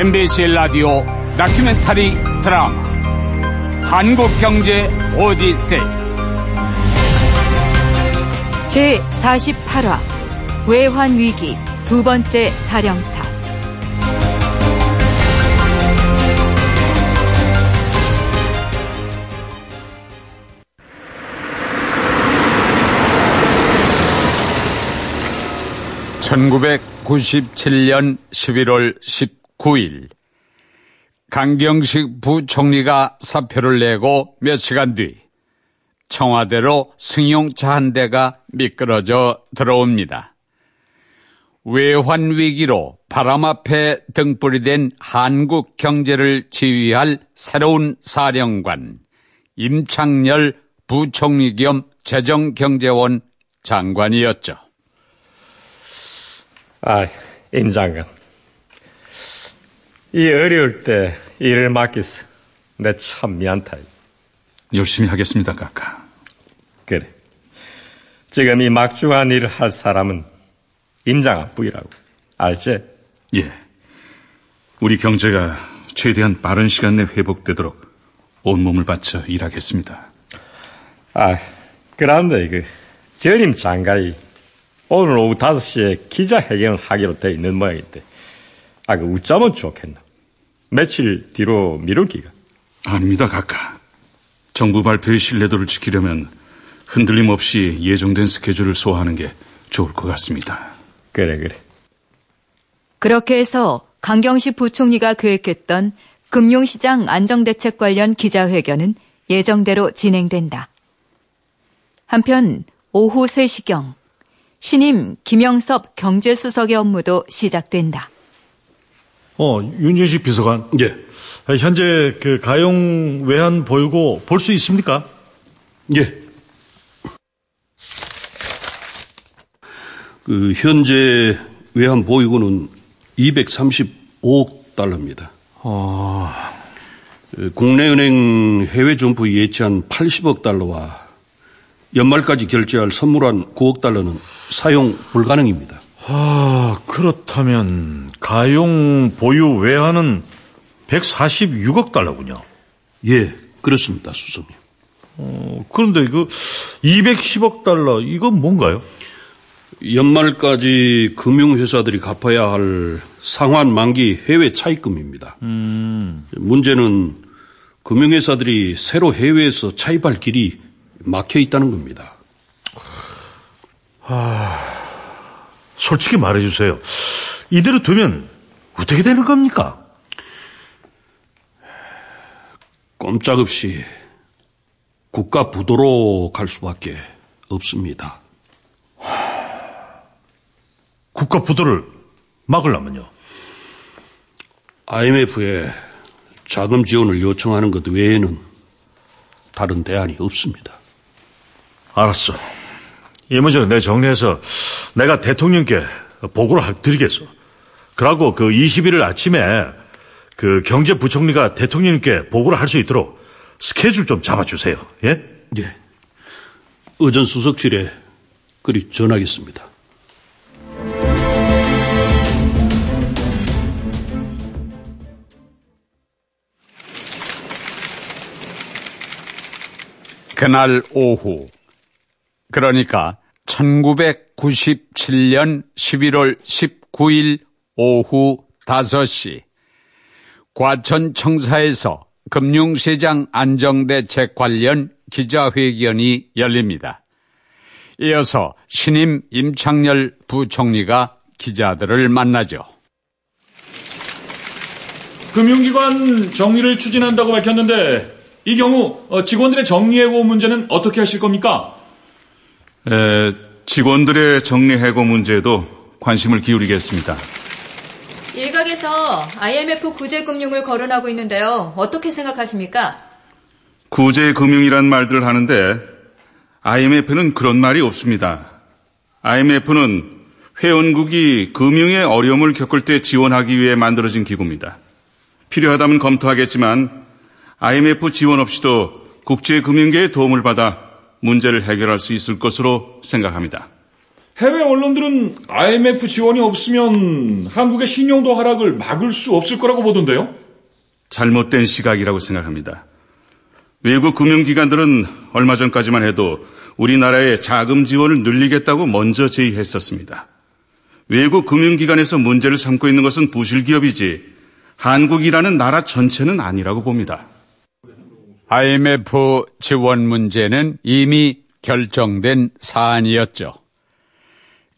MBC 라디오 다큐멘터리 드라마. 한국경제 오디세이. 제 48화 외환위기 두 번째 사령탑. (1997년 11월 19일) 강경식 부총리가 사표를 내고 몇 시간 뒤 청와대로 승용차 한 대가 미끄러져 들어옵니다. 외환 위기로 바람 앞에 등불이 된 한국 경제를 지휘할 새로운 사령관 임창열 부총리 겸 재정경제원 장관이었죠. 아, 임 장관. 이 어려울 때 일을 맡기서 내 참 미안타. 열심히 하겠습니다, 카카. 그래. 지금 이 막중한 일을 할 사람은 임장한 뿌이라고. 알지? 예. 우리 경제가 최대한 빠른 시간 내 회복되도록 온몸을 바쳐 일하겠습니다. 아, 그런데 그 전임 장관이 오늘 오후 5시에 기자회견을 하기로 돼 있는 모양인데 아, 그 웃자면 좋겠나. 며칠 뒤로 미룰기가. 아닙니다, 카카. 정부 발표의 신뢰도를 지키려면 흔들림 없이 예정된 스케줄을 소화하는 게 좋을 것 같습니다. 그래, 그래. 그렇게 해서 강경식 부총리가 계획했던 금융시장 안정대책 관련 기자회견은 예정대로 진행된다. 한편 오후 3시경 신임 김영섭 경제수석의 업무도 시작된다. 어, 윤진식 비서관. 예. 현재 그 가용 외환 보유고 볼 수 있습니까? 예. 그 현재 외환 보유고는 235억 달러입니다. 아, 그 국내은행 해외 존프 예치한 80억 달러와 연말까지 결제할 선물한 9억 달러는 사용 불가능입니다. 아, 그렇다면 가용 보유 외환은 146억 달러군요. 예, 그렇습니다, 수석님. 어, 그런데 그 210억 달러 이건 뭔가요? 연말까지 금융회사들이 갚아야 할 상환 만기 해외 차입금입니다. 음. 문제는 금융회사들이 새로 해외에서 차입할 길이 막혀 있다는 겁니다. 솔직히 말해주세요. 이대로 두면 어떻게 되는 겁니까? 꼼짝없이 국가 부도로 갈 수밖에 없습니다. 국가 부도를 막으려면요. IMF에 자금 지원을 요청하는 것 외에는 다른 대안이 없습니다. 알았어. 이 문제는 내 정리해서 내가 대통령께 보고를 하- 드리겠어. 그러고 그 21일 아침에 그 경제부총리가 대통령님께 보고를 할 수 있도록 스케줄 좀 잡아주세요. 예? 예. 의전 수석실에 그리 전하겠습니다. 그날 오후, 그러니까 1997년 11월 19일 오후 5시, 과천청사에서 금융시장 안정대책 관련 기자회견이 열립니다. 이어서 신임 임창열 부총리가 기자들을 만나죠. 금융기관 정리를 추진한다고 밝혔는데 이 경우 어, 직원들의 정리해고 문제는 어떻게 하실 겁니까? 에, 직원들의 정리해고 문제에도 관심을 기울이겠습니다. 일각에서 IMF 구제금융을 거론하고 있는데요. 어떻게 생각하십니까? 구제금융이란 말들을 하는데 IMF는 그런 말이 없습니다. IMF는 회원국이 금융의 어려움을 겪을 때 지원하기 위해 만들어진 기구입니다. 필요하다면 검토하겠지만 IMF 지원 없이도 국제금융계의 도움을 받아 문제를 해결할 수 있을 것으로 생각합니다. 해외 언론들은 IMF 지원이 없으면 한국의 신용도 하락을 막을 수 없을 거라고 보던데요. 잘못된 시각이라고 생각합니다. 외국 금융기관들은 얼마 전까지만 해도 우리나라의 자금 지원을 늘리겠다고 먼저 제의했었습니다. 외국 금융기관에서 문제를 삼고 있는 것은 부실기업이지 한국이라는 나라 전체는 아니라고 봅니다. IMF 지원 문제는 이미 결정된 사안이었죠.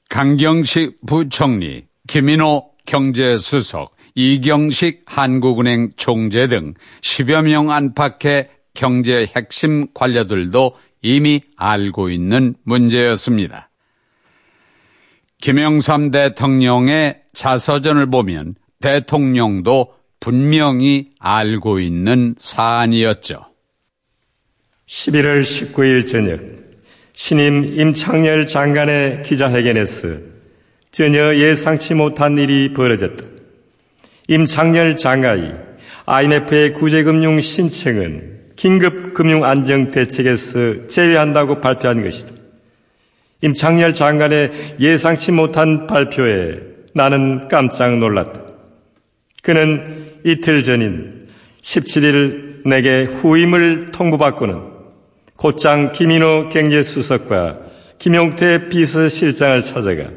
강경식 부총리, 김인호 경제수석, 이경식 한국은행 총재 등 10여 명 안팎의 경제 핵심 관료들도 이미 알고 있는 문제였습니다. 김영삼 대통령의 자서전을 보면 대통령도 분명히 알고 있는 사안이었죠. 11월 19일 저녁 신임 임창열 장관의 기자회견에서 전혀 예상치 못한 일이 벌어졌다. 임창열 장관이 IMF의 구제금융 신청은 긴급금융안정대책에서 제외한다고 발표한 것이다. 임창열 장관의 예상치 못한 발표에 나는 깜짝 놀랐다. 그는 이틀 전인 17일 내게 후임을 통보받고는 곧장 김인호 경제수석과 김용태 비서실장을 찾아가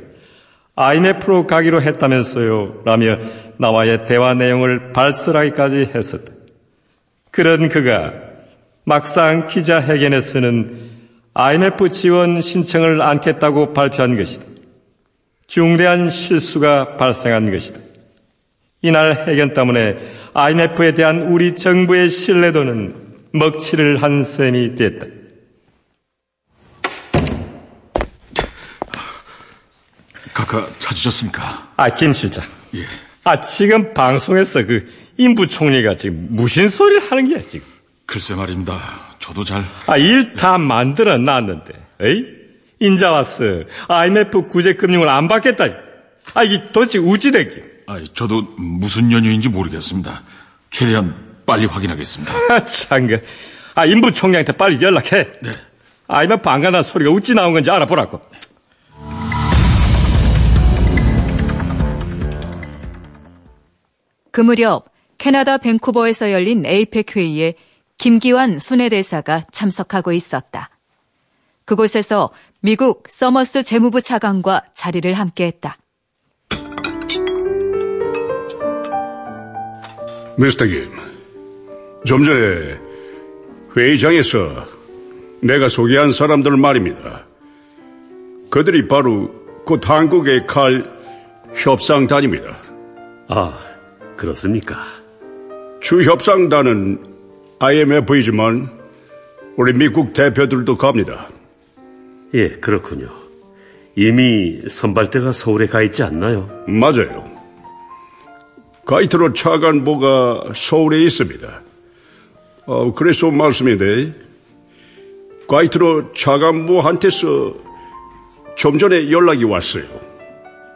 IMF로 가기로 했다면서요 라며 나와의 대화 내용을 발설하기까지 했었다. 그런 그가 막상 기자회견에서는 IMF 지원 신청을 않겠다고 발표한 것이다. 중대한 실수가 발생한 것이다. 이날 회견 때문에 IMF에 대한 우리 정부의 신뢰도는 먹칠을 한 셈이 됐다. 각하 찾으셨습니까? 아, 김 실장. 예. 아, 지금 방송에서 그 인부 총리가 지금 무슨 소리를 하는 게야, 지금. 글쎄 말입니다. 저도 잘. 아, 일 다 만들어 놨는데, 에이? 인자 왔어. IMF 구제금융을 안 받겠다. 아, 이게 도대체 우찌됐기? 아, 저도 무슨 연유인지 모르겠습니다. 최대한 빨리 확인하겠습니다. 아, 참, 그. 아, 인부 총리한테 빨리 연락해. 네. 안 간다는 소리가 우찌 나온 건지 알아보라고. 그 무렵 캐나다 밴쿠버에서 열린 에이펙 회의에 김기환 손해대사가 참석하고 있었다. 그곳에서 미국 서머스 재무부 차관과 자리를 함께했다. 미스터 김, 좀 전에 회의장에서 내가 소개한 사람들 말입니다. 그들이 바로 곧 한국에 갈 협상단입니다. 아, 그렇습니까? 주 협상단은 IMF이지만 우리 미국 대표들도 갑니다. 예, 그렇군요. 이미 선발대가 서울에 가 있지 않나요? 맞아요. 가이트로 차관보가 서울에 있습니다. 어, 그래서 말씀인데, 가이트로 차관보한테서 좀 전에 연락이 왔어요.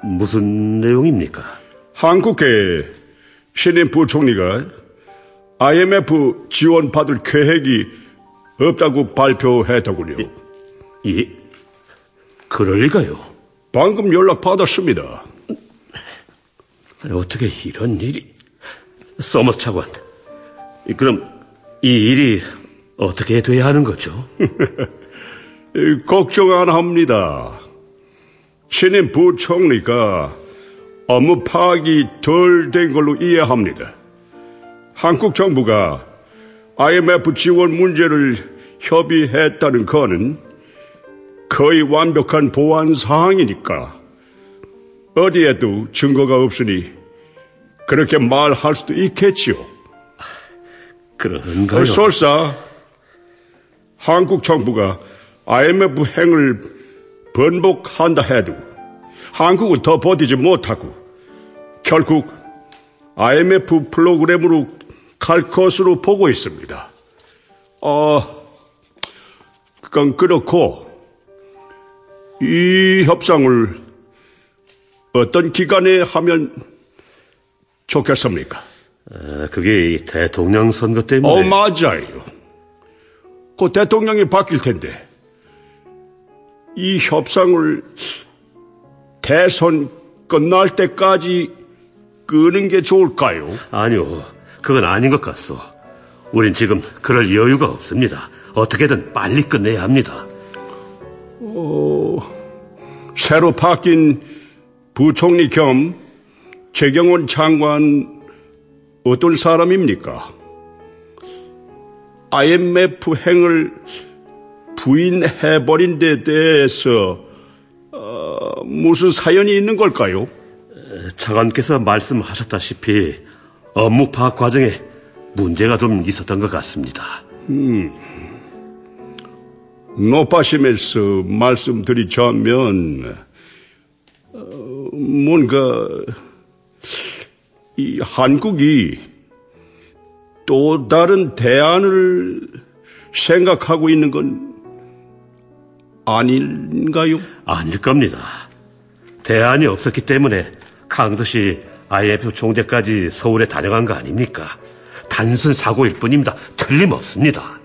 무슨 내용입니까? 한국의 신임 부총리가 IMF 지원 받을 계획이 없다고 발표했더군요. 예? 그럴 리가요? 방금 연락 받았습니다. 어떻게 이런 일이... 서머스 차관, 그럼 이 일이 어떻게 돼야 하는 거죠? 걱정 안 합니다. 신임 부총리가 업무 파악이 덜 된 걸로 이해합니다. 한국 정부가 IMF 지원 문제를 협의했다는 거는 거의 완벽한 보안 사항이니까 어디에도 증거가 없으니 그렇게 말할 수도 있겠지요. 그런가요? 어, 설사 한국 정부가 IMF 행을 번복한다 해도 한국은 더 버티지 못하고 결국 IMF 프로그램으로 갈 것으로 보고 있습니다. 어, 그건 그렇고 이 협상을 어떤 기간에 하면 좋겠습니까? 아, 그게 이 대통령 선거 어, 때문에... 맞아요. 곧 대통령이 바뀔 텐데, 이 협상을 대선 끝날 때까지 끄는 게 좋을까요? 아니요, 그건 아닌 것 같소. 우린 지금 그럴 여유가 없습니다. 어떻게든 빨리 끝내야 합니다. 어, 새로 바뀐 부총리 겸 최경원 장관 어떤 사람입니까? IMF 행을 부인해버린 데 대해서 어, 무슨 사연이 있는 걸까요? 차관께서 말씀하셨다시피 업무 파악 과정에 문제가 좀 있었던 것 같습니다. 높아심에서 말씀드리자면 어, 뭔가 이 한국이 또 다른 대안을 생각하고 있는 건 아닌가요? 아닐 겁니다. 대안이 없었기 때문에 강서시 IMF 총재까지 서울에 다녀간 거 아닙니까? 단순 사고일 뿐입니다. 틀림없습니다.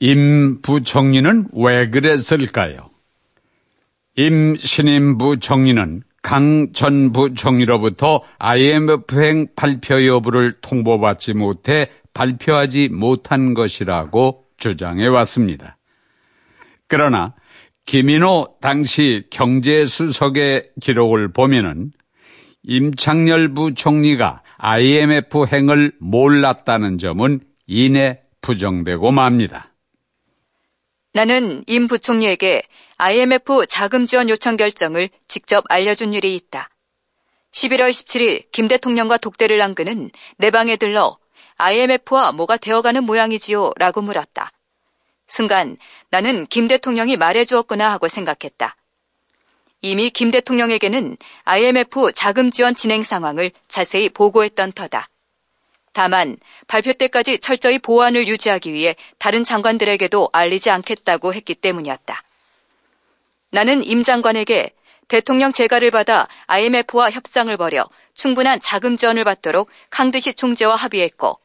임 부총리는 왜 그랬을까요? 임 신임 부총리는 강 전 부총리로부터 IMF행 발표 여부를 통보받지 못해 발표하지 못한 것이라고 주장해 왔습니다. 그러나 김인호 당시 경제수석의 기록을 보면은 임창열 부총리가 IMF 행을 몰랐다는 점은 이내 부정되고 맙니다. 나는 임 부총리에게 IMF 자금 지원 요청 결정을 직접 알려준 일이 있다. 11월 17일 김 대통령과 독대를 한 그는 내 방에 들러 IMF와 뭐가 되어가는 모양이지요? 라고 물었다. 순간 나는 김 대통령이 말해주었구나 하고 생각했다. 이미 김 대통령에게는 IMF 자금 지원 진행 상황을 자세히 보고했던 터다. 다만 발표 때까지 철저히 보안을 유지하기 위해 다른 장관들에게도 알리지 않겠다고 했기 때문이었다. 나는 임 장관에게 대통령 재가를 받아 IMF와 협상을 벌여 충분한 자금 지원을 받도록 강드시 총재와 합의했고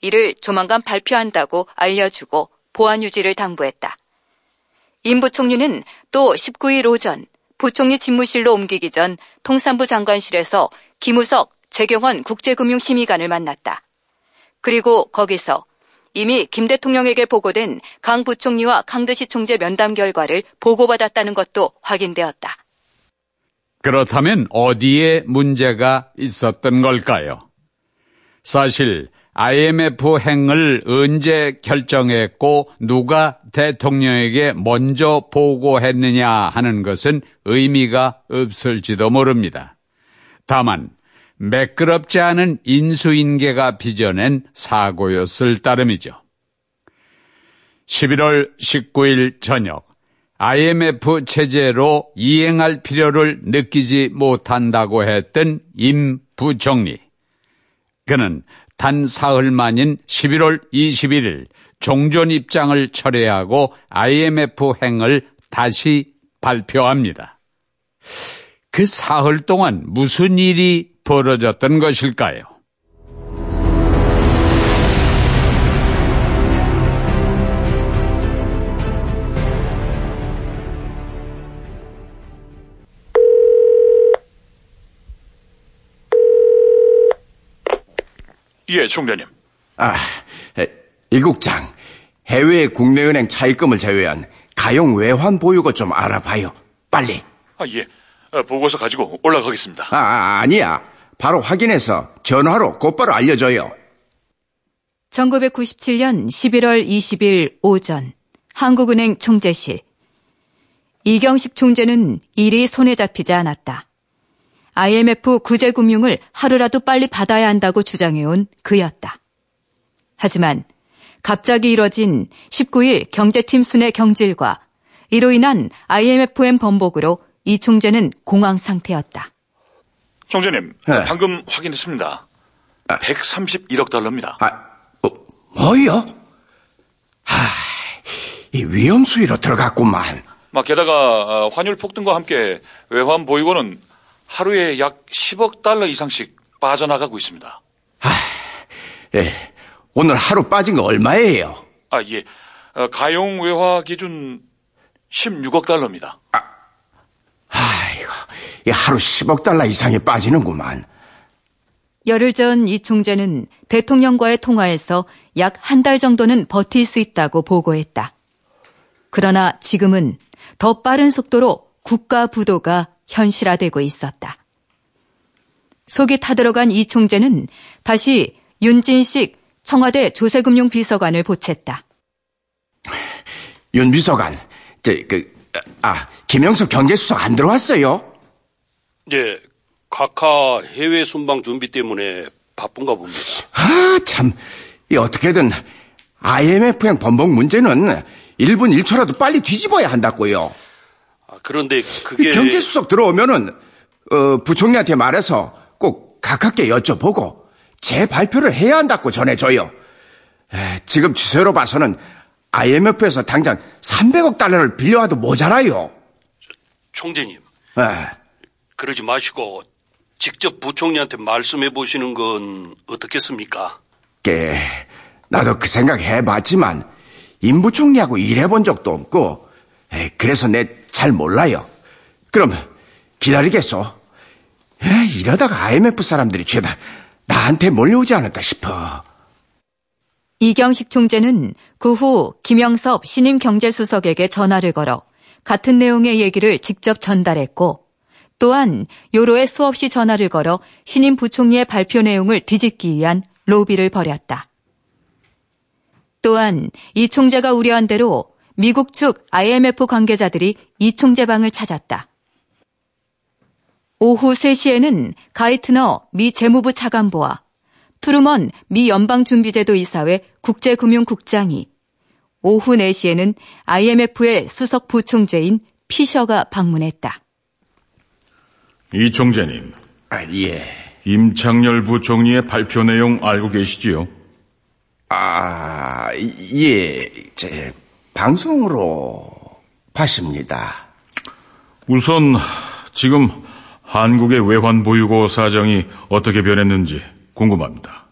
이를 조만간 발표한다고 알려주고 보안 유지를 당부했다. 임 부총리는 또 19일 오전 부총리 집무실로 옮기기 전 통산부 장관실에서 김우석 재경원 국제금융심의관을 만났다. 그리고 거기서 이미 김 대통령에게 보고된 강 부총리와 강드시 총재 면담 결과를 보고받았다는 것도 확인되었다. 그렇다면 어디에 문제가 있었던 걸까요? 사실 IMF 행을 언제 결정했고 누가 대통령에게 먼저 보고했느냐 하는 것은 의미가 없을지도 모릅니다. 다만 매끄럽지 않은 인수인계가 빚어낸 사고였을 따름이죠. 11월 19일 저녁 IMF 체제로 이행할 필요를 느끼지 못한다고 했던 임 부총리. 그는 단 사흘 만인 11월 21일 종전 입장을 철회하고 IMF 행을 다시 발표합니다. 그 사흘 동안 무슨 일이 벌어졌던 것일까요? 예, 총장님. 아, 에, 일국장. 해외 국내은행 차입금을 제외한 가용 외환 보유고 좀 알아봐요. 빨리. 아, 예. 어, 보고서 가지고 올라가겠습니다. 아, 아, 아니야. 바로 확인해서 전화로 곧바로 알려줘요. 1997년 11월 20일 오전 한국은행 총재실 이경식 총재는 일이 손에 잡히지 않았다. IMF 구제금융을 하루라도 빨리 받아야 한다고 주장해온 그였다. 하지만 갑자기 이뤄진 19일 경제팀 순회 경질과 이로 인한 IMFM 번복으로 이 총재는 공황 상태였다. 총재님, 네. 방금 확인했습니다. 131억 달러입니다. 아, 어, 뭐요? 하, 이 위험 수위로 들어갔구만. 막 게다가 어, 환율 폭등과 함께 외환 보유고는 하루에 약 10억 달러 이상씩 빠져나가고 있습니다. 예, 오늘 하루 빠진 거 얼마예요? 아, 예. 어, 가용 외화 기준 16억 달러입니다. 하 루 10억 달러 이상이 빠지는구만. 열흘 전 이 총재는 대통령과의 통화에서 약 한 달 정도는 버틸 수 있다고 보고했다. 그러나 지금은 더 빠른 속도로 국가 부도가 현실화되고 있었다. 속이 타들어간 이 총재는 다시 윤진식 청와대 조세금융 비서관을 보챘다. 윤 비서관, 저, 그, 아, 김영석 경제수석 안 들어왔어요? 네, 각하 해외 순방 준비 때문에 바쁜가 봅니다. 아, 참. 이 어떻게든 IMF행 번복 문제는 1분 1초라도 빨리 뒤집어야 한다고요. 아, 그런데 그게 경제수석 들어오면은 어, 부총리한테 말해서 꼭 가깝게 여쭤보고 제 발표를 해야 한다고 전해줘요. 에, 지금 추세로 봐서는 IMF에서 당장 300억 달러를 빌려와도 모자라요. 총재님 에, 그러지 마시고 직접 부총리한테 말씀해 보시는 건 어떻겠습니까? 게 나도 그 생각 해봤지만 임 부총리하고 일해본 적도 없고 에, 그래서 내 잘 몰라요. 그럼 기다리겠소. 에, 이러다가 IMF 사람들이 죄다 나한테 몰려오지 않을까 싶어. 이경식 총재는 그 후 김영섭 신임 경제수석에게 전화를 걸어 같은 내용의 얘기를 직접 전달했고 또한 요로에 수없이 전화를 걸어 신임 부총리의 발표 내용을 뒤집기 위한 로비를 벌였다. 또한 이 총재가 우려한 대로 미국 측 IMF 관계자들이 이 총재 방을 찾았다. 오후 3시에는 가이트너 미 재무부 차관보와 트루먼 미 연방준비제도 이사회 국제금융국장이 오후 4시에는 IMF의 수석 부총재인 피셔가 방문했다. 이 총재님, 아, 예. 임창열 부총리의 발표 내용 알고 계시지요? 아, 예. 제 방송으로 봤습니다. 우선 지금 한국의 외환 보유고 사정이 어떻게 변했는지 궁금합니다.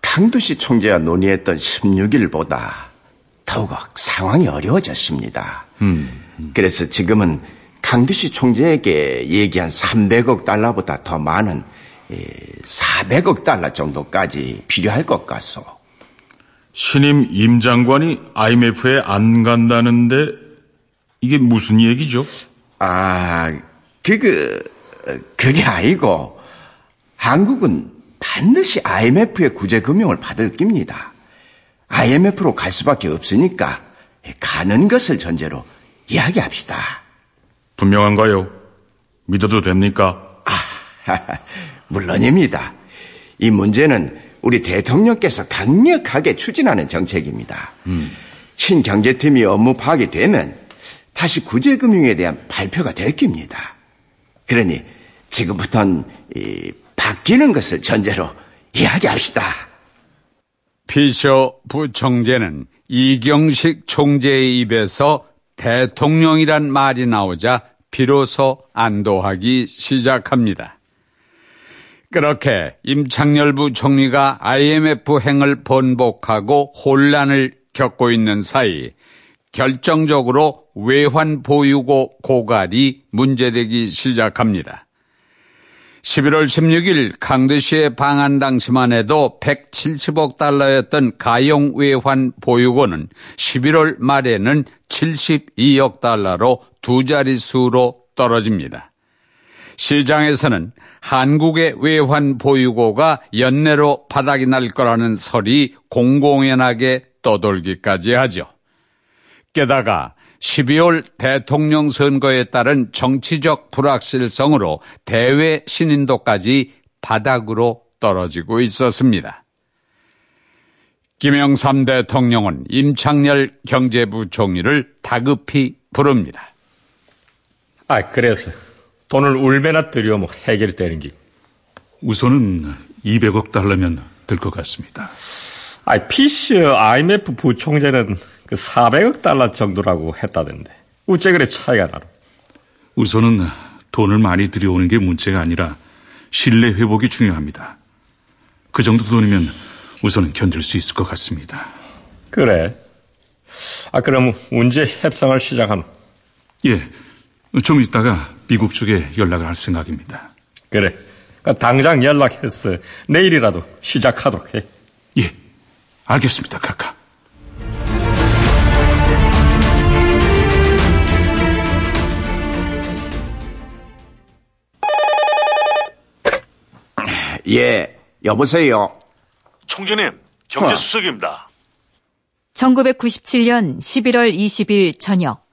강두시 총재와 논의했던 16일보다 더욱 상황이 어려워졌습니다. 그래서 지금은 강두시 총재에게 얘기한 300억 달러보다 더 많은 400억 달러 정도까지 필요할 것 같소. 신임 임 장관이 IMF에 안 간다는데 이게 무슨 얘기죠? 아, 그그 그게 아니고 한국은 반드시 IMF의 구제 금융을 받을 깁니다. IMF로 갈 수밖에 없으니까 가는 것을 전제로 이야기합시다. 분명한가요? 믿어도 됩니까? 물론입니다. 이 문제는 우리 대통령께서 강력하게 추진하는 정책입니다. 신 경제팀이 업무 파악이 되면 다시 구제금융에 대한 발표가 될 겁니다. 그러니 지금부터는 이, 바뀌는 것을 전제로 이야기합시다. 피셔 부총재는 이경식 총재의 입에서 대통령이란 말이 나오자 비로소 안도하기 시작합니다. 그렇게 임창열 부총리가 IMF 행을 번복하고 혼란을 겪고 있는 사이 결정적으로 외환 보유고 고갈이 문제되기 시작합니다. 11월 16일 강드시의 방한 당시만 해도 170억 달러였던 가용 외환 보유고는 11월 말에는 72억 달러로 두 자릿수로 떨어집니다. 시장에서는 한국의 외환 보유고가 연내로 바닥이 날 거라는 설이 공공연하게 떠돌기까지 하죠. 게다가 12월 대통령 선거에 따른 정치적 불확실성으로 대외 신인도까지 바닥으로 떨어지고 있었습니다. 김영삼 대통령은 임창열 경제부 총리를 다급히 부릅니다. 아, 그래서 돈을 울매나 들여 뭐 해결되는 게. 우선은 200억 달러면 될 것 같습니다. 아, 피셔 IMF 부총재는 그 400억 달러 정도라고 했다던데. 우째 그래 차이가 나노? 우선은 돈을 많이 들여오는 게 문제가 아니라 신뢰 회복이 중요합니다. 그 정도 돈이면 우선은 견딜 수 있을 것 같습니다. 그래. 아, 그럼 언제 협상을 시작하노? 예, 좀 있다가 미국 쪽에 연락을 할 생각입니다. 그래. 당장 연락해서 내일이라도 시작하도록 해. 예, 알겠습니다, 카카. 예, 여보세요. 총재님, 경제수석입니다. 1997년 11월 20일 저녁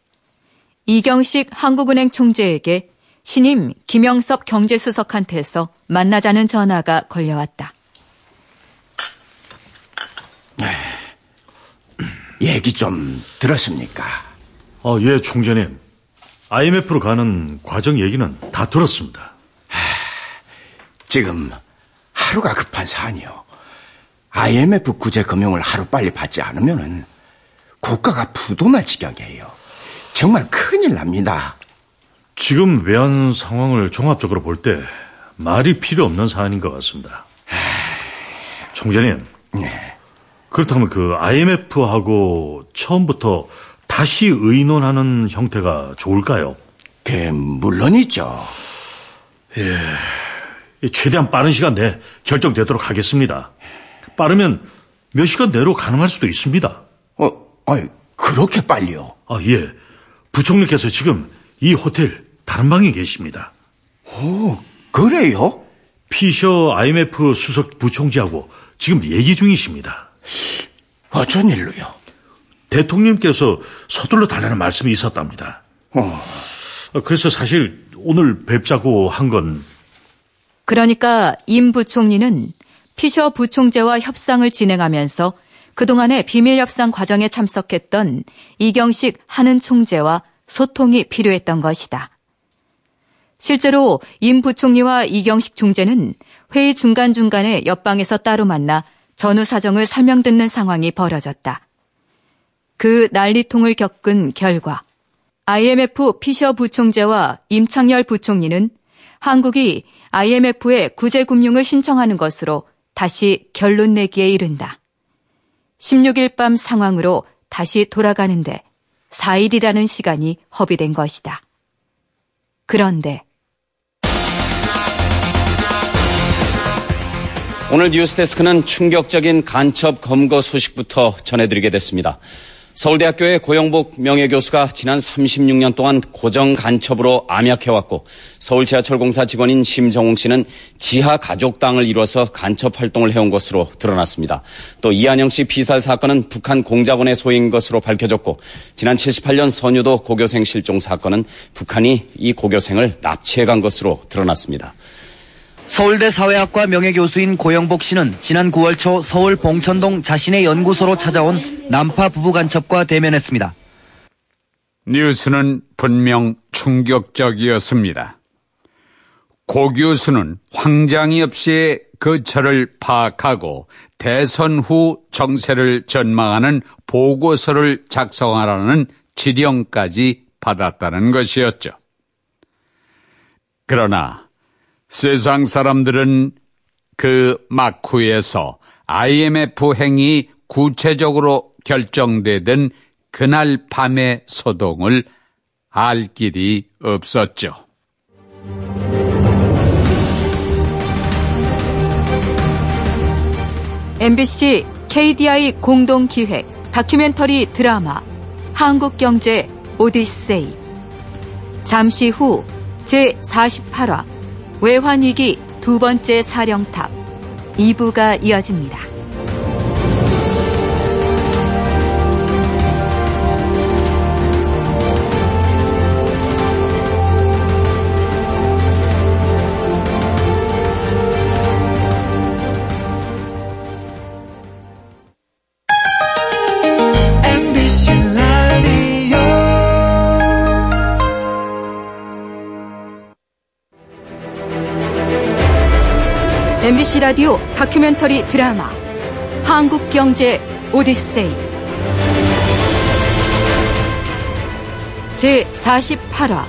이경식 한국은행 총재에게 신임 김영섭 경제수석한테서 만나자는 전화가 걸려왔다. 얘기 좀 들었습니까? 아, 예, 총재님. IMF로 가는 과정 얘기는 다 들었습니다. 지금 하루가 급한 사안이요. IMF 구제 금융을 하루 빨리 받지 않으면은 국가가 부도날 지경이에요. 정말 큰일 납니다. 지금 외환 상황을 종합적으로 볼 때 말이 필요 없는 사안인 것 같습니다. 총재님. 네. 그렇다면 그 IMF하고 처음부터 다시 의논하는 형태가 좋을까요? 그 물론이죠. 예, 최대한 빠른 시간 내에 결정되도록 하겠습니다. 빠르면 몇 시간 내로 가능할 수도 있습니다. 어, 아이, 그렇게 빨리요? 아, 예. 부총리께서 지금 이 호텔 다른 방에 계십니다. 오, 그래요? 피셔 IMF 수석 부총재하고 지금 얘기 중이십니다. 어쩐 일로요? 대통령께서 서둘러 달라는 말씀이 있었답니다. 어, 그래서 사실 오늘 뵙자고 한 건 그러니까 임 부총리는 피셔 부총재와 협상을 진행하면서 그동안의 비밀 협상 과정에 참석했던 이경식 한은 총재와 소통이 필요했던 것이다. 실제로 임 부총리와 이경식 총재는 회의 중간중간에 옆방에서 따로 만나 전후 사정을 설명 듣는 상황이 벌어졌다. 그 난리통을 겪은 결과 IMF 피셔 부총재와 임창열 부총리는 한국이 IMF에 구제금융을 신청하는 것으로 다시 결론 내기에 이른다. 16일 밤 상황으로 다시 돌아가는데 4일이라는 시간이 허비된 것이다. 그런데 오늘 뉴스데스크는 충격적인 간첩 검거 소식부터 전해드리게 됐습니다. 서울대학교의 고영복 명예교수가 지난 36년 동안 고정 간첩으로 암약해왔고 서울 지하철공사 직원인 심정웅 씨는 지하 가족당을 이뤄서 간첩 활동을 해온 것으로 드러났습니다. 또 이한영 씨 피살 사건은 북한 공작원의 소인 것으로 밝혀졌고 지난 78년 선유도 고교생 실종 사건은 북한이 이 고교생을 납치해 간 것으로 드러났습니다. 서울대 사회학과 명예교수인 고영복 씨는 지난 9월 초 서울 봉천동 자신의 연구소로 찾아온 남파 부부 간첩과 대면했습니다. 뉴스는 분명 충격적이었습니다. 고 교수는 황장이 없이 그 철을 파악하고 대선 후 정세를 전망하는 보고서를 작성하라는 지령까지 받았다는 것이었죠. 그러나 세상 사람들은 그 막후에서 IMF 행위 구체적으로 결정되던 그날 밤의 소동을 알 길이 없었죠. MBC KDI 공동 기획 다큐멘터리 드라마 한국 경제 오디세이 잠시 후 제48화 외환위기 두 번째 사령탑 2부가 이어집니다. MBC 라디오 다큐멘터리 드라마 한국 경제 오디세이. 제 48화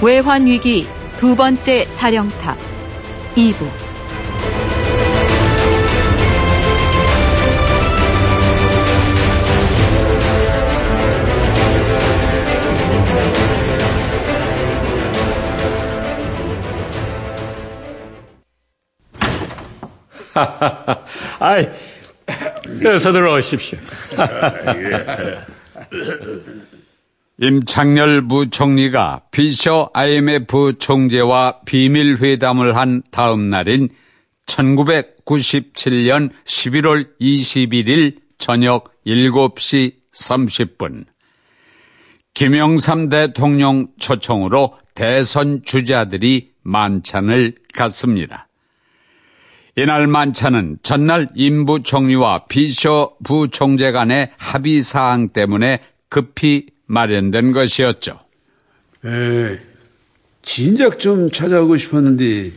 외환 위기 두 번째 사령탑 2부 아이, 그래서 들어오십시오. 임창열 부총리가 피셔 IMF 총재와 비밀 회담을 한 다음 날인 1997년 11월 21일 저녁 7시 30분 김영삼 대통령 초청으로 대선 주자들이 만찬을 갔습니다. 이날 만찬은 전날 임 부총리와 비셔 부총재 간의 합의 사항 때문에 급히 마련된 것이었죠. 에, 진작 좀 찾아오고 싶었는데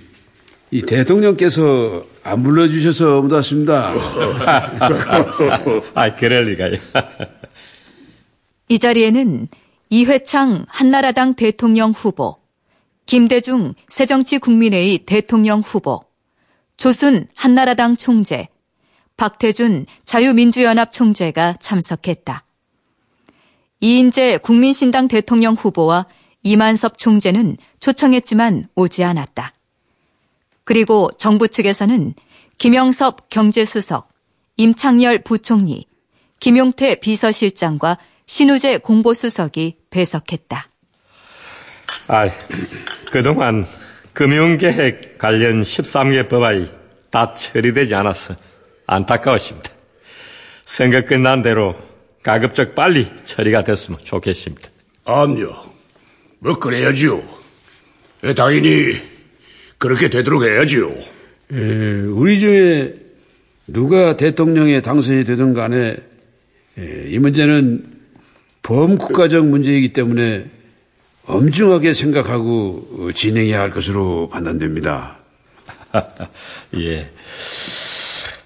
이 대통령께서 안 불러주셔서 못 왔습니다. 아, 그럴 리가요. 이 자리에는 이회창 한나라당 대통령 후보, 김대중 새정치국민회의 대통령 후보, 조순 한나라당 총재, 박태준 자유민주연합 총재가 참석했다. 이인재 국민신당 대통령 후보와 이만섭 총재는 초청했지만 오지 않았다. 그리고 정부 측에서는 김영섭 경제수석, 임창열 부총리, 김용태 비서실장과 신우재 공보수석이 배석했다. 아, 그동안 금융계획 관련 13개 법안이 다 처리되지 않아서 안타까웠습니다. 선거 끝난 대로 가급적 빨리 처리가 됐으면 좋겠습니다. 암요. 뭐 그래야지요. 예, 당연히 그렇게 되도록 해야지요. 예, 우리 중에 누가 대통령에 당선이 되든 간에 예, 이 문제는 범국가적 문제이기 때문에 엄중하게 생각하고 진행해야 할 것으로 판단됩니다. 예.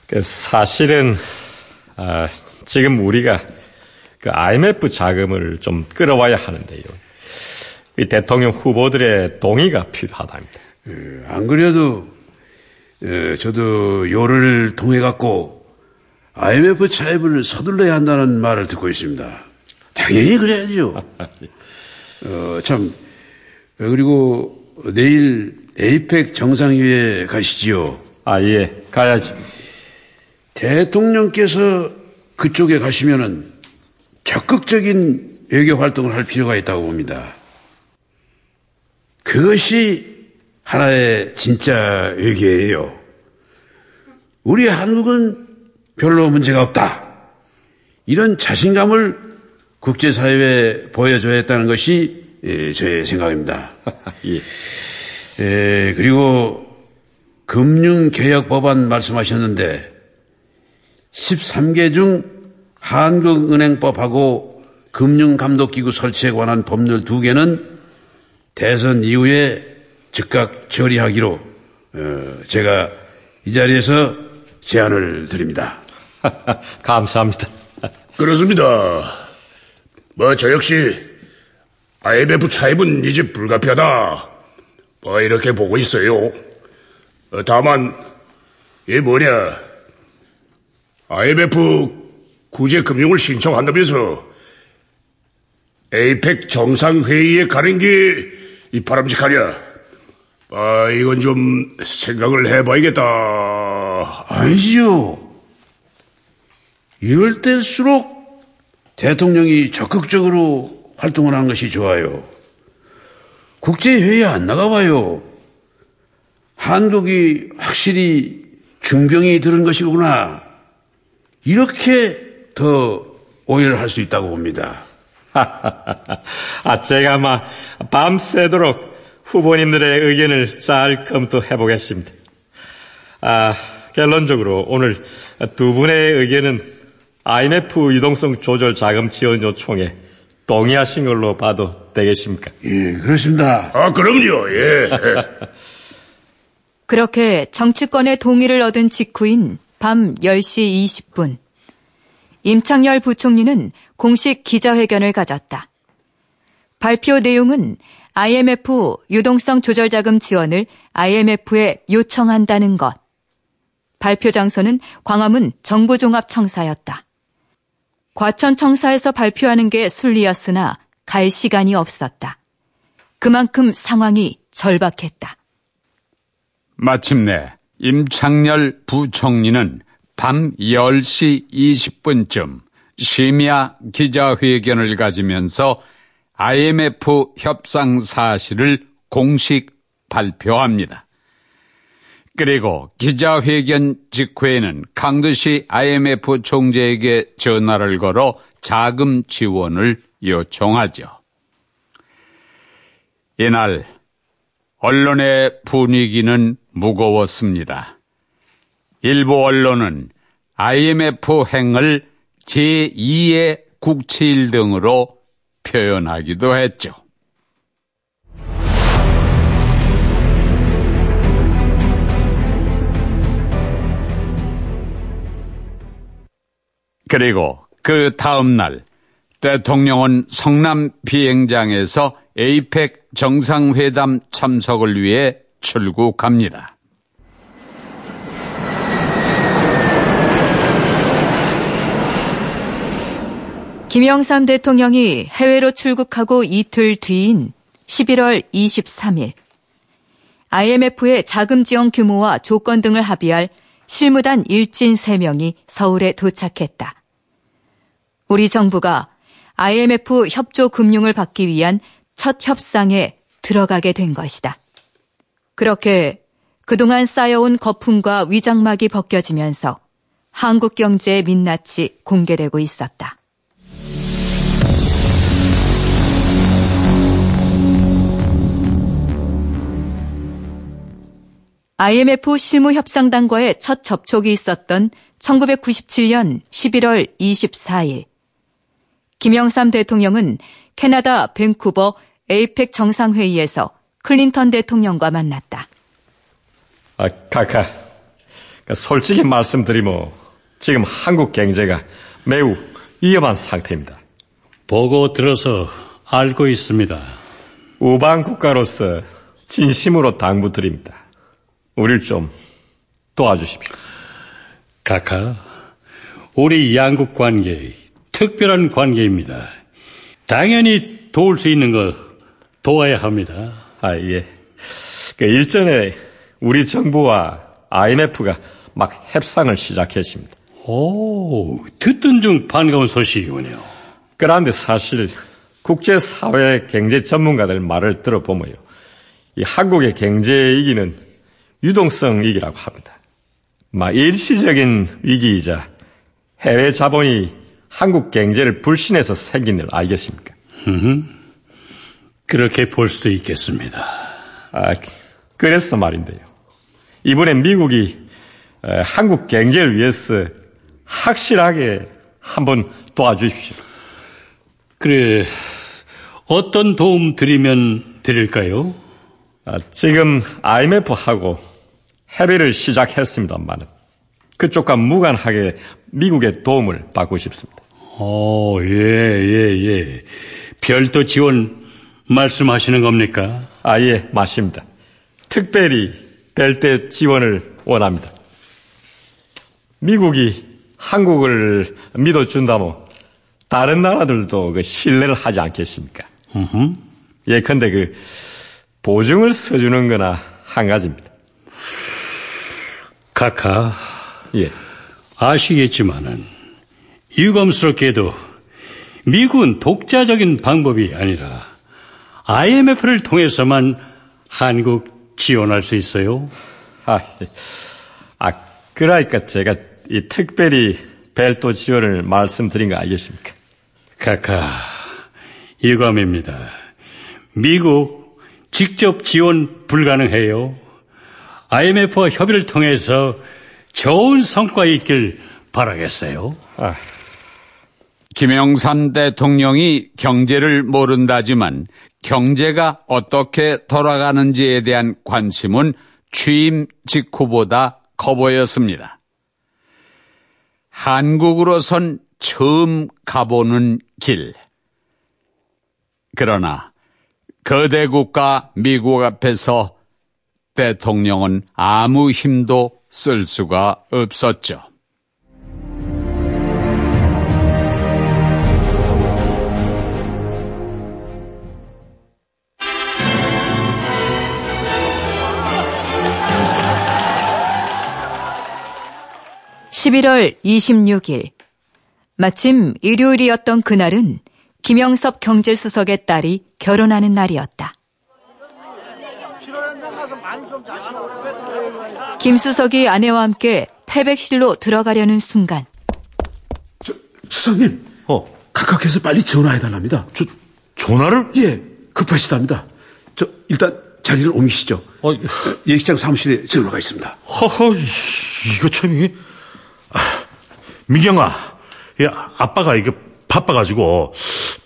그 사실은 아, 지금 우리가 그 IMF 자금을 좀 끌어와야 하는데요. 이 대통령 후보들의 동의가 필요하답니다. 예, 안 그래도 예, 저도 요를 통해 갖고 IMF 차입을 서둘러야 한다는 말을 듣고 있습니다. 당연히 그래야죠. 어, 참 그리고 내일 에이펙 정상회의에 가시지요. 아, 예, 가야지. 대통령께서 그쪽에 가시면은 적극적인 외교 활동을 할 필요가 있다고 봅니다. 그것이 하나의 진짜 외교예요. 우리 한국은 별로 문제가 없다. 이런 자신감을 국제사회에 보여줘야 했다는 것이 예, 저의 생각입니다. 예. 예, 그리고 금융개혁 법안 말씀하셨는데 13개 중 한국은행법하고 금융감독기구 설치에 관한 법률 두 개는 대선 이후에 즉각 처리하기로 어, 제가 이 자리에서 제안을 드립니다. 감사합니다. 그렇습니다. 뭐 저 역시 IMF 차입은 이제 불가피하다. 뭐 이렇게 보고 있어요. 어, 다만 이 뭐냐 IMF 구제 금융을 신청한다면서 에이펙 정상회의에 가는 게 이 바람직하냐? 아, 이건 좀 생각을 해봐야겠다. 아니지요. 이럴 때일수록 대통령이 적극적으로 활동을 하는 것이 좋아요. 국제회의에 안 나가봐요. 한국이 확실히 중병이 들은 것이구나. 이렇게 더 오해를 할 수 있다고 봅니다. 아, 제가 아마 밤새도록 후보님들의 의견을 잘 검토해 보겠습니다. 아, 결론적으로 오늘 두 분의 의견은 IMF 유동성 조절 자금 지원 요청에 동의하신 걸로 봐도 되겠습니까? 예, 그렇습니다. 아, 그럼요, 예. 그렇게 정치권의 동의를 얻은 직후인 밤 10시 20분. 임창열 부총리는 공식 기자회견을 가졌다. 발표 내용은 IMF 유동성 조절 자금 지원을 IMF에 요청한다는 것. 발표 장소는 광화문 정부종합청사였다. 과천청사에서 발표하는 게 순리였으나 갈 시간이 없었다. 그만큼 상황이 절박했다. 마침내 임창열 부총리는 밤 10시 20분쯤 심야 기자회견을 가지면서 IMF 협상 사실을 공식 발표합니다. 그리고 기자회견 직후에는 강두시 IMF 총재에게 전화를 걸어 자금 지원을 요청하죠. 이날 언론의 분위기는 무거웠습니다. 일부 언론은 IMF 행을 제2의 국치일 등으로 표현하기도 했죠. 그리고 그 다음 날 대통령은 성남 비행장에서 에이펙 정상회담 참석을 위해 출국합니다. 김영삼 대통령이 해외로 출국하고 이틀 뒤인 11월 23일 IMF의 자금 지원 규모와 조건 등을 합의할 실무단 일진 3명이 서울에 도착했다. 우리 정부가 IMF 협조 금융을 받기 위한 첫 협상에 들어가게 된 것이다. 그렇게 그동안 쌓여온 거품과 위장막이 벗겨지면서 한국 경제의 민낯이 공개되고 있었다. IMF 실무협상단과의 첫 접촉이 있었던 1997년 11월 24일. 김영삼 대통령은 캐나다 밴쿠버 에이펙 정상회의에서 클린턴 대통령과 만났다. 아, 카카. 그러니까 솔직히 말씀드리면 지금 한국 경제가 매우 위험한 상태입니다. 보고 들어서 알고 있습니다. 우방 국가로서 진심으로 당부드립니다. 우릴 좀 도와주십시오. 카카, 우리 양국 관계 특별한 관계입니다. 당연히 도울 수 있는 거 도와야 합니다. 아, 예. 그 일전에 우리 정부와 IMF가 막 협상을 시작했습니다. 오, 듣던 중 반가운 소식이군요. 그런데 사실 국제사회 경제 전문가들 말을 들어보면요. 이 한국의 경제 위기는 유동성 위기라고 합니다. 막 일시적인 위기이자 해외 자본이 한국 경제를 불신해서 생긴 일 알겠습니까? 그렇게 볼 수도 있겠습니다. 아, 그래서 말인데요. 이번에 미국이 한국 경제를 위해서 확실하게 한번 도와주십시오. 그래, 어떤 도움 드리면 드릴까요? 아, 지금 IMF하고 협의를 시작했습니다만 그쪽과 무관하게 미국의 도움을 받고 싶습니다. 오, 예, 예, 예. 별도 지원 말씀하시는 겁니까? 아, 예, 맞습니다. 특별히 별도 지원을 원합니다. 미국이 한국을 믿어준다면 다른 나라들도 그 신뢰를 하지 않겠습니까? 예컨대 그 보증을 써주는 거나 한 가지입니다. 카카. 예. 아시겠지만은 유감스럽게도 미국은 독자적인 방법이 아니라 IMF를 통해서만 한국 지원할 수 있어요. 아, 예. 아 그러니까 제가 이 특별히 별도 지원을 말씀드린 거 알겠습니까? 카카, 유감입니다. 미국 직접 지원 불가능해요. IMF와 협의를 통해서 좋은 성과 있길 바라겠어요. 아. 김영삼 대통령이 경제를 모른다지만 경제가 어떻게 돌아가는지에 대한 관심은 취임 직후보다 커 보였습니다. 한국으로선 처음 가보는 길. 그러나 거대 국가 미국 앞에서 대통령은 아무 힘도 쓸 수가 없었죠. 11월 26일. 마침 일요일이었던 그날은 김영섭 경제수석의 딸이 결혼하는 날이었다. 김 수석이 아내와 함께 패백실로 들어가려는 순간 수석님, 어, 각각해서 빨리 전화해달랍니다. 저, 전화를? 예, 급하시답니다. 저, 일단 자리를 옮기시죠. 어, 예식장 사무실에 전화가 있습니다. 허허, 이거 참, 이게. 아, 미경아, 야, 아빠가 이게 바빠가지고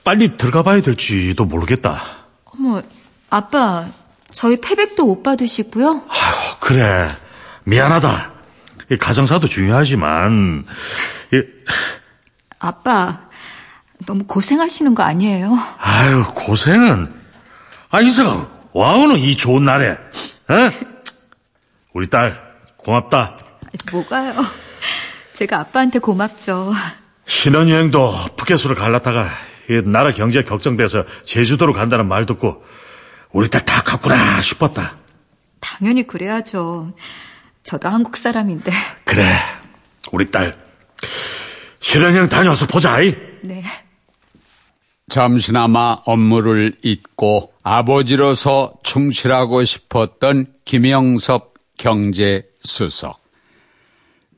빨리 들어가 봐야 될지도 모르겠다. 어머, 아빠, 저희 패백도 못 받으시고요? 아휴, 그래. 미안하다. 이 가정사도 중요하지만, 이, 아빠, 너무 고생하시는 거 아니에요? 아유, 고생은. 아, 이서가, 와우는 이 좋은 날에, 어? 우리 딸, 고맙다. 뭐가요? 제가 아빠한테 고맙죠. 신혼여행도 푸켓으로 갈랐다가, 이 나라 경제 걱정돼서 제주도로 간다는 말 듣고, 우리 딸다 갔구나 싶었다. 당연히 그래야죠. 저도 한국 사람인데. 그래, 우리 딸. 신혼여행 다녀와서 보자, 이. 네. 잠시나마 업무를 잊고 아버지로서 충실하고 싶었던 김영섭 경제수석.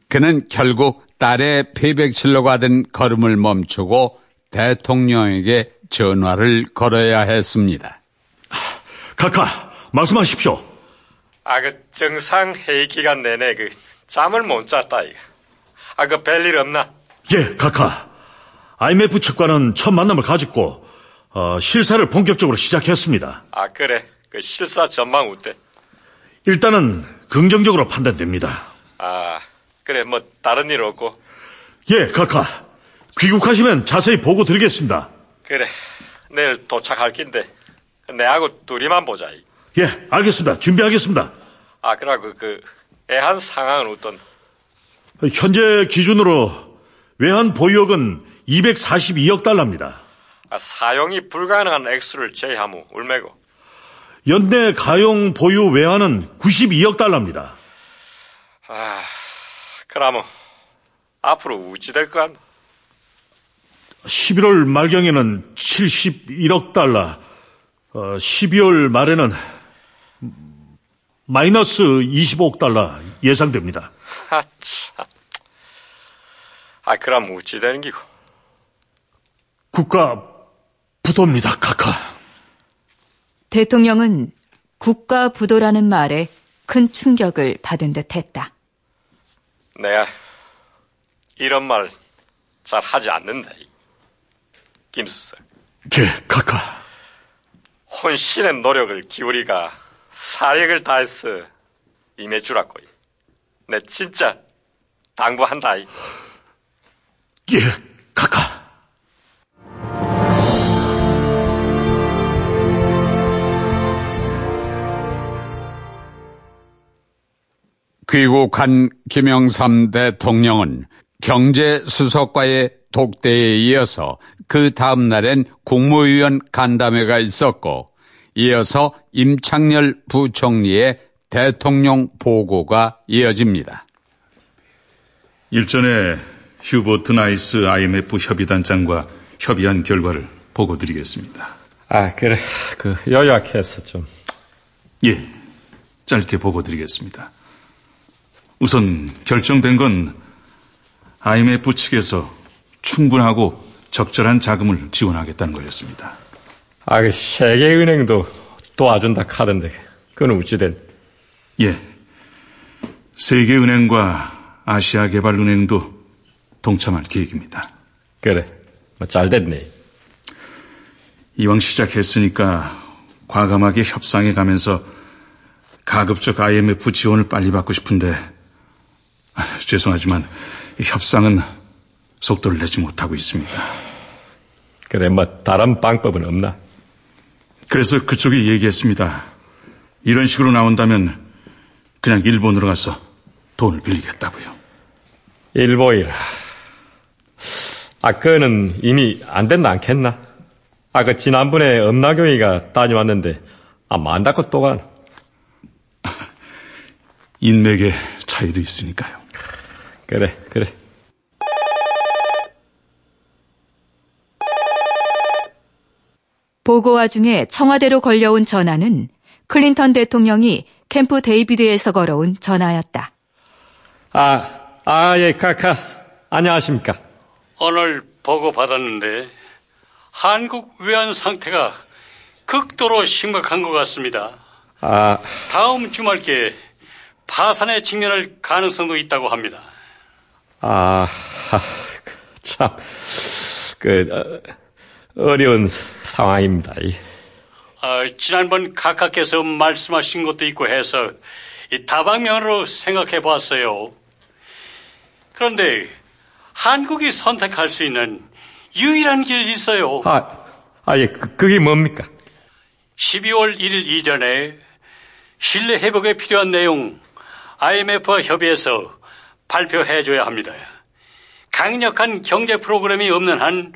그는 결국 딸의 폐백실로 가던 걸음을 멈추고 대통령에게 전화를 걸어야 했습니다. 카카, 말씀하십시오. 아, 그 정상 회의 기간 내내 그 잠을 못 잤다 이거. 아, 그 별일 없나? 예, 카카. IMF 측과는 첫 만남을 가졌고 어, 실사를 본격적으로 시작했습니다. 아, 그래. 그 실사 전망 어때? 일단은 긍정적으로 판단됩니다. 아, 그래. 뭐 다른 일 없고. 예, 카카. 귀국하시면 자세히 보고 드리겠습니다. 그래. 내일 도착할 낀데 내하고 둘이만 보자. 이. 예, 알겠습니다. 준비하겠습니다. 아, 그러고 그 애한 상황은 어떤? 현재 기준으로 외환 보유액은 242억 달러입니다. 아, 사용이 불가능한 액수를 제외하면 울매고. 연내 가용 보유 외환은 92억 달러입니다. 아, 그러면 앞으로 어찌 될것 같나? 11월 말경에는 71억 달러, 어, 12월 말에는 마이너스 25억 달러 예상됩니다. 아, 참. 아, 그럼 어찌 되는 기고? 국가 부도입니다, 카카. 대통령은 국가 부도라는 말에 큰 충격을 받은 듯 했다. 내가 이런 말 잘 하지 않는다. 이. 김수석. 예, 카카. 혼신의 노력을 기울이가 사력을 다해서 임해주라고. 내 진짜 당부한다. 이. 예, 카카. 귀국한 김영삼 대통령은 경제수석과의 독대에 이어서 그 다음 날엔 국무위원 간담회가 있었고 이어서 임창열 부총리의 대통령 보고가 이어집니다. 일전에 휴버트 나이스 IMF 협의단장과 협의한 결과를 보고 드리겠습니다. 아, 그래. 그 요약해서 좀. 예, 짧게 보고 드리겠습니다. 우선 결정된 건 IMF 측에서 충분하고 적절한 자금을 지원하겠다는 거였습니다. 아, 그 세계은행도 도와준다 카던데 그건 어찌된? 예, 세계은행과 아시아개발은행도 동참할 계획입니다. 그래, 뭐잘 됐네. 이왕 시작했으니까 과감하게 협상해 가면서 가급적 IMF 지원을 빨리 받고 싶은데 아, 죄송하지만 이 협상은 속도를 내지 못하고 있습니다. 그래, 뭐 다른 방법은 없나? 그래서 그쪽이 얘기했습니다. 이런 식으로 나온다면 그냥 일본으로 가서 돈을 빌리겠다고요. 일보이라. 아, 그거는 이미 안 된다 않겠나? 아, 그 지난번에 엄낙용이가 다녀왔는데 아, 만다고 또 가. 인맥의 차이도 있으니까요. 그래, 그래. 보고 와중에 청와대로 걸려온 전화는 클린턴 대통령이 캠프 데이비드에서 걸어온 전화였다. 아, 아, 예, 각하. 안녕하십니까. 오늘 보고 받았는데 한국 외환 상태가 극도로 심각한 것 같습니다. 아, 다음 주말께 파산에 직면할 가능성도 있다고 합니다. 아, 참, 그, 어, 어려운 상황입니다. 아, 지난번 각하께서 말씀하신 것도 있고 해서 이 다방면으로 생각해 봤어요. 그런데 한국이 선택할 수 있는 유일한 길이 있어요. 아, 아, 예, 그, 그게 뭡니까? 12월 1일 이전에 신뢰 회복에 필요한 내용 IMF와 협의해서 발표해 줘야 합니다. 강력한 경제 프로그램이 없는 한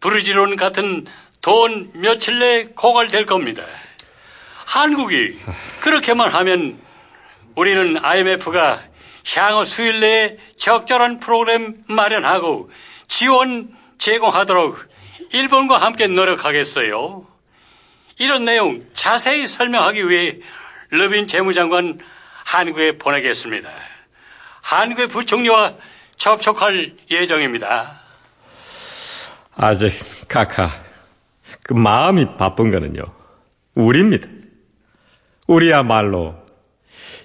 브르지론 같은 돈 며칠 내에 고갈될 겁니다. 한국이 그렇게만 하면 우리는 IMF가 향후 수일 내에 적절한 프로그램 마련하고 지원 제공하도록 일본과 함께 노력하겠어요. 이런 내용 자세히 설명하기 위해 러빈 재무장관 한국에 보내겠습니다. 한국의 부총리와 접촉할 예정입니다. 아 저 카카, 그 마음이 바쁜 거는요, 우리입니다. 우리야말로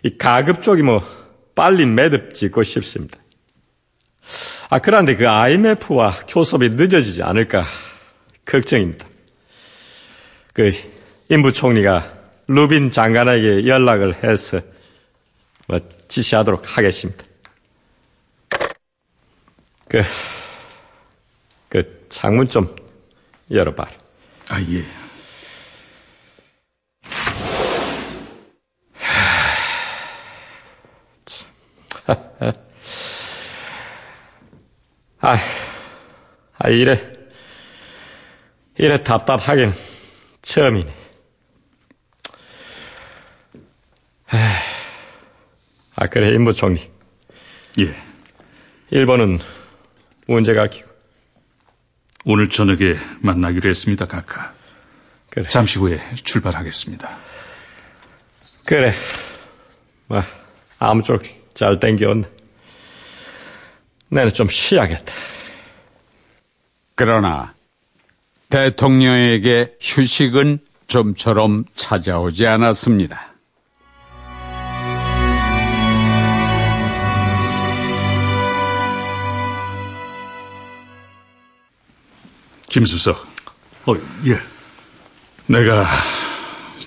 이 가급 쪽이 뭐 빨리 매듭 짓고 싶습니다. 아 그런데 그 IMF와 교섭이 늦어지지 않을까 걱정입니다. 그 인부 총리가 루빈 장관에게 연락을 해서 뭐 지시하도록 하겠습니다. 그, 그 창문 좀 열어봐. 아, 예. 아, 아, 이래, 이래 답답하긴 처음이네. 아, 그래, 인부 총리. 예. 일본은 문제가 기고. 오늘 저녁에 만나기로 했습니다, 각하. 그래. 잠시 후에 출발하겠습니다. 그래. 뭐, 아무쪼록 잘 땡겨온다. 나는 좀 쉬어야겠다. 그러나 대통령에게 휴식은 좀처럼 찾아오지 않았습니다. 김수석. 어, 예. 내가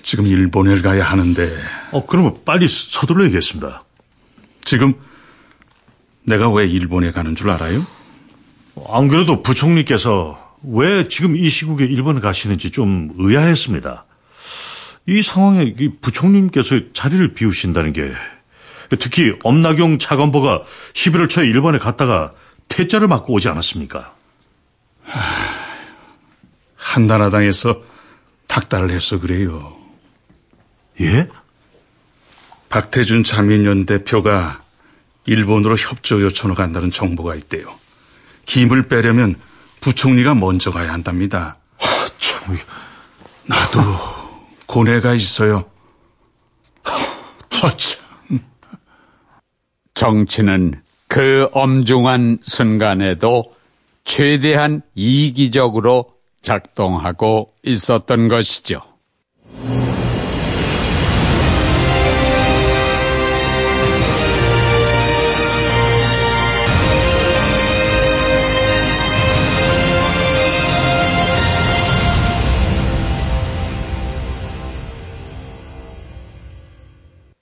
지금 일본에 가야 하는데. 어, 그러면 빨리 서둘러야겠습니다. 지금 내가 왜 일본에 가는 줄 알아요? 안 그래도 부총리께서 왜 지금 이 시국에 일본에 가시는지 좀 의아했습니다. 이 상황에 이 부총리님께서 자리를 비우신다는 게 특히 엄나경 차관보가 11월 초에 일본에 갔다가 퇴짜를 맞고 오지 않았습니까? 한나라당에서 탁달을 해서 그래요. 예? 박태준 자민련 대표가 일본으로 협조 요청을 간다는 정보가 있대요. 김을 빼려면 부총리가 먼저 가야 한답니다. 아, 참. 나도 고뇌가 있어요. 참. 정치는 그 엄중한 순간에도 최대한 이기적으로 작동하고 있었던 것이죠.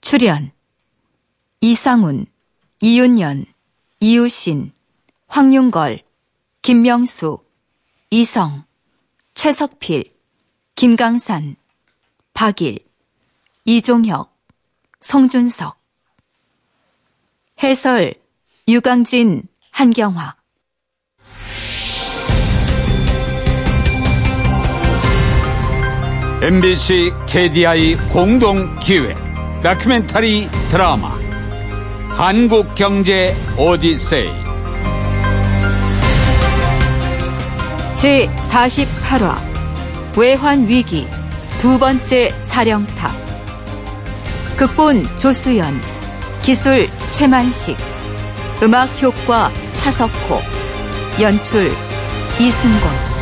출연 이상훈, 이윤연, 이우신, 황윤걸, 김명수, 이성, 최석필, 김강산, 박일, 이종혁, 송준석. 해설 유강진, 한경화. MBC KDI 공동 기획 다큐멘터리 드라마 한국 경제 오디세이 제 48화 외환 위기 두 번째 사령탑. 극본 조수연 기술 최만식 음악 효과 차석호 연출 이순곤